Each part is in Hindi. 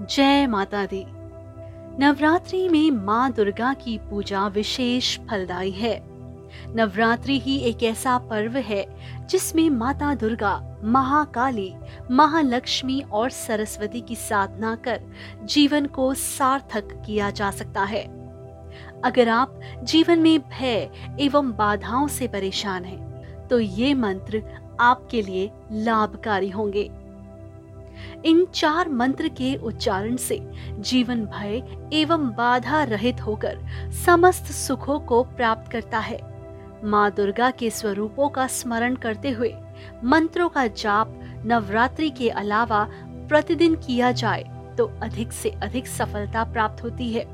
जय माता दी। नवरात्रि में माँ दुर्गा की पूजा विशेष फलदायी है। नवरात्रि ही एक ऐसा पर्व है जिसमें माता दुर्गा महाकाली महालक्ष्मी और सरस्वती की साधना कर जीवन को सार्थक किया जा सकता है। अगर आप जीवन में भय एवं बाधाओं से परेशान हैं, तो ये मंत्र आपके लिए लाभकारी होंगे। इन चार मंत्र के उच्चारण से जीवन भय एवं बाधा रहित होकर समस्त सुखों को प्राप्त करता है। माँ दुर्गा के स्वरूपों का स्मरण करते हुए मंत्रों का जाप नवरात्रि के अलावा प्रतिदिन किया जाए तो अधिक से अधिक सफलता प्राप्त होती है।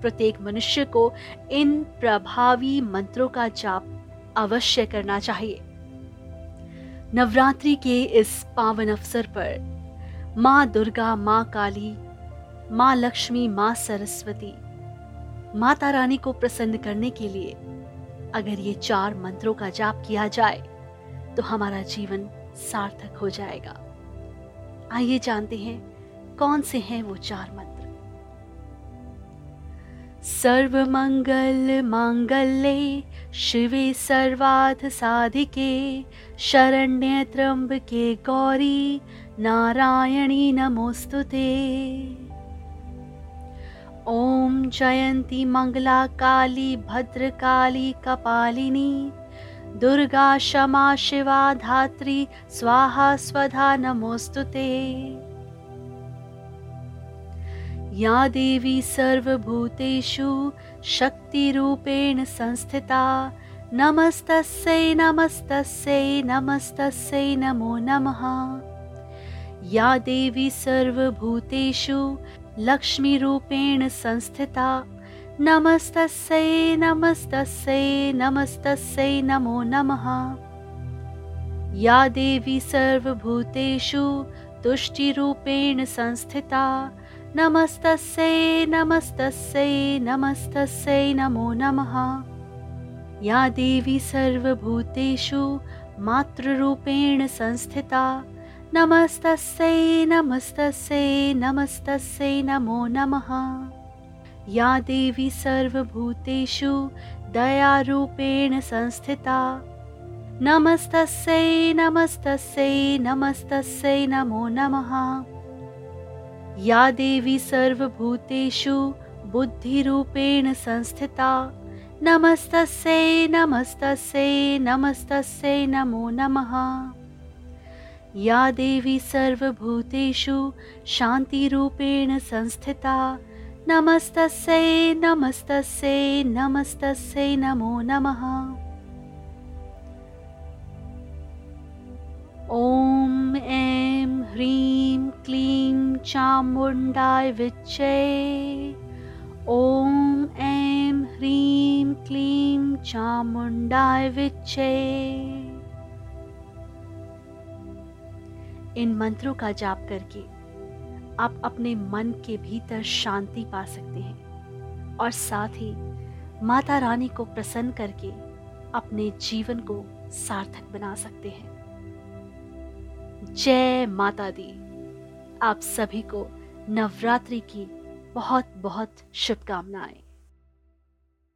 प्रत्येक मनुष्य को इन प्रभावी मंत्रों का जाप अवश्य करना चाहिए। नवरात्रि के इस पावन अवसर पर माँ दुर्गा, माँ काली, माँ लक्ष्मी, माँ सरस्वती, माता रानी को प्रसन्न करने के लिए अगर ये चार मंत्रों का जाप किया जाए तो हमारा जीवन सार्थक हो जाएगा। आइए जानते हैं कौन से हैं वो चार मंत्र। सर्व मंगल मांगल्ये, शिवे सर्वाध साधिके, शरण्य त्र्यंबके गौरी नारायणी नमोऽस्तु ते। ॐ जयन्ती मङ्गला काली भद्रकाली कपालिनी, दुर्गा क्षमा शिवा धात्री, स्वाहा स्वधा नमोऽस्तु ते। या देवी सर्वभूतेषु शक्तिरूपेण संस्थिता, नमस्तस्यै नमस्तस्यै नमस्तस्यै नमो नमः। या देवी सर्वभूतेषु लक्ष्मीरूपेण संस्थिता। नमस्तस्यै नमस्तस्यै नमस्तस्यै नमो नमः। या देवी सर्वभूतेषु तुष्टिरूपेण संस्थिता। नमस्तस्यै नमस्तस्यै नमस्तस्यै नमो नमः। या देवी सर्वभूतेषु मातृरूपेण संस्थिता नमस्तस्यै नमस्तस्यै नमस्तस्यै नमो नमः। या देवी सर्वभूतेषु दयारूपेण संस्थिता। नमस्तस्यै नमस्तस्यै नमस्तस्यै नमो नमः। या देवी सर्वभूतेषु बुद्धिरूपेण संस्थिता। नमस्तस्यै नमस्तस्यै नमस्तस्यै नमो नमः या देवी सर्वभूतेषु शान्तिरूपेण संस्थिता। नमस्तस्यै नमस्तस्यै नमस्तस्यै नमो नमः। ॐ ऐं ह्रीं क्लीं चामुण्डाय विच्चे ॐ ऐं ह्रीं क्लीं चामुण्डाय विच्चे इन मंत्रों का जाप करके आप अपने मन के भीतर शांति पा सकते हैं। और साथ ही माता रानी को प्रसन्न करके अपने जीवन को सार्थक बना सकते हैं। जय माता दी। आप सभी को नवरात्रि की बहुत बहुत शुभकामनाएँ।